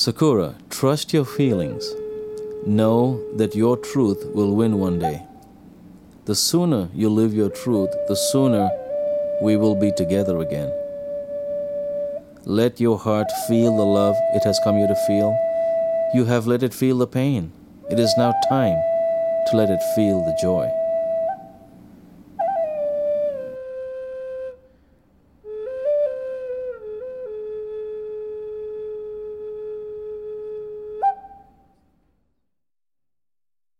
Sakura, trust your feelings. Know that your truth will win one day. The sooner you live your truth, the sooner we will be together again. Let your heart feel the love it has come here to feel. You have let it feel the pain. It is now time to let it feel the joy.